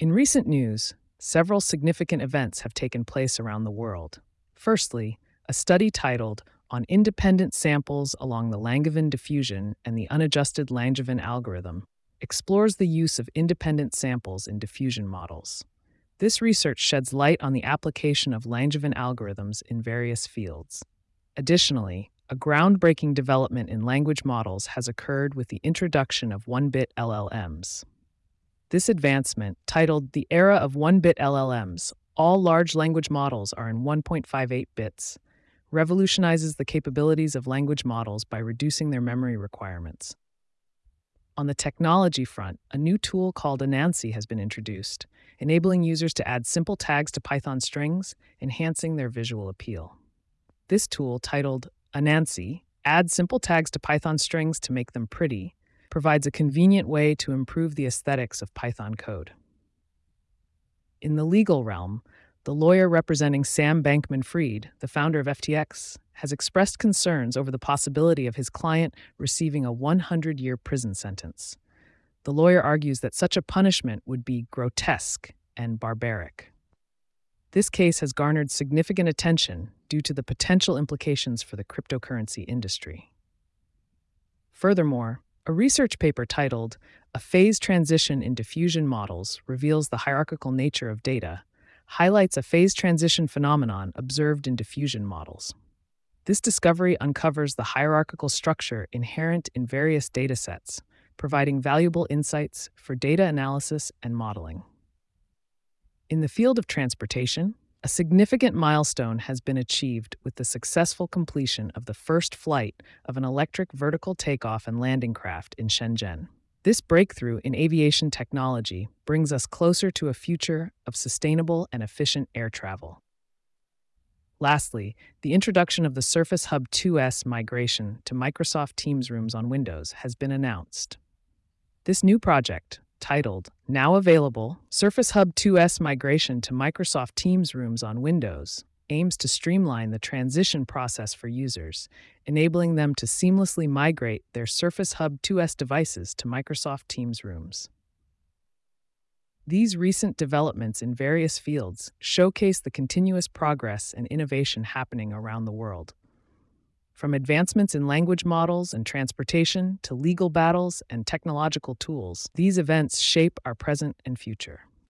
In recent news, several significant events have taken place around the world. Firstly, a study titled On Independent Samples Along the Langevin Diffusion and the Unadjusted Langevin Algorithm explores the use of independent samples in diffusion models. This research sheds light on the application of Langevin algorithms in various fields. Additionally, a groundbreaking development in language models has occurred with the introduction of one bit LLMs. This advancement, titled The Era of One Bit LLMs All Large Language Models Are in 1.58 Bits, revolutionizes the capabilities of language models by reducing their memory requirements. On the technology front, a new tool called Anansi has been introduced, enabling users to add simple tags to Python strings, enhancing their visual appeal. This tool, titled Anansi, adds simple tags to Python strings to make them pretty, provides a convenient way to improve the aesthetics of Python code. In the legal realm, the lawyer representing Sam Bankman Fried, the founder of FTX, has expressed concerns over the possibility of his client receiving a 100 year prison sentence. The lawyer argues that such a punishment would be grotesque and barbaric. This case has garnered significant attention due to the potential implications for the cryptocurrency industry. Furthermore, a research paper titled A Phase Transition in Diffusion Models Reveals the Hierarchical Nature of Data highlights a phase transition phenomenon observed in diffusion models. This discovery uncovers the hierarchical structure inherent in various datasets, providing valuable insights for data analysis and modeling. In the field of transportation, a significant milestone has been achieved with the successful completion of the first flight of an electric vertical takeoff and landing craft in Shenzhen. This breakthrough in aviation technology brings us closer to a future of sustainable and efficient air travel. Lastly, the introduction of the Surface Hub 2S migration to Microsoft Teams rooms on Windows has been announced. This new project, titled Now Available Surface Hub 2S Migration to Microsoft Teams Rooms on Windows, aims to streamline the transition process for users, enabling them to seamlessly migrate their Surface Hub 2S devices to Microsoft Teams rooms. These recent developments in various fields showcase the continuous progress and innovation happening around the world. From advancements in language models and transportation to legal battles and technological tools, these events shape our present and future.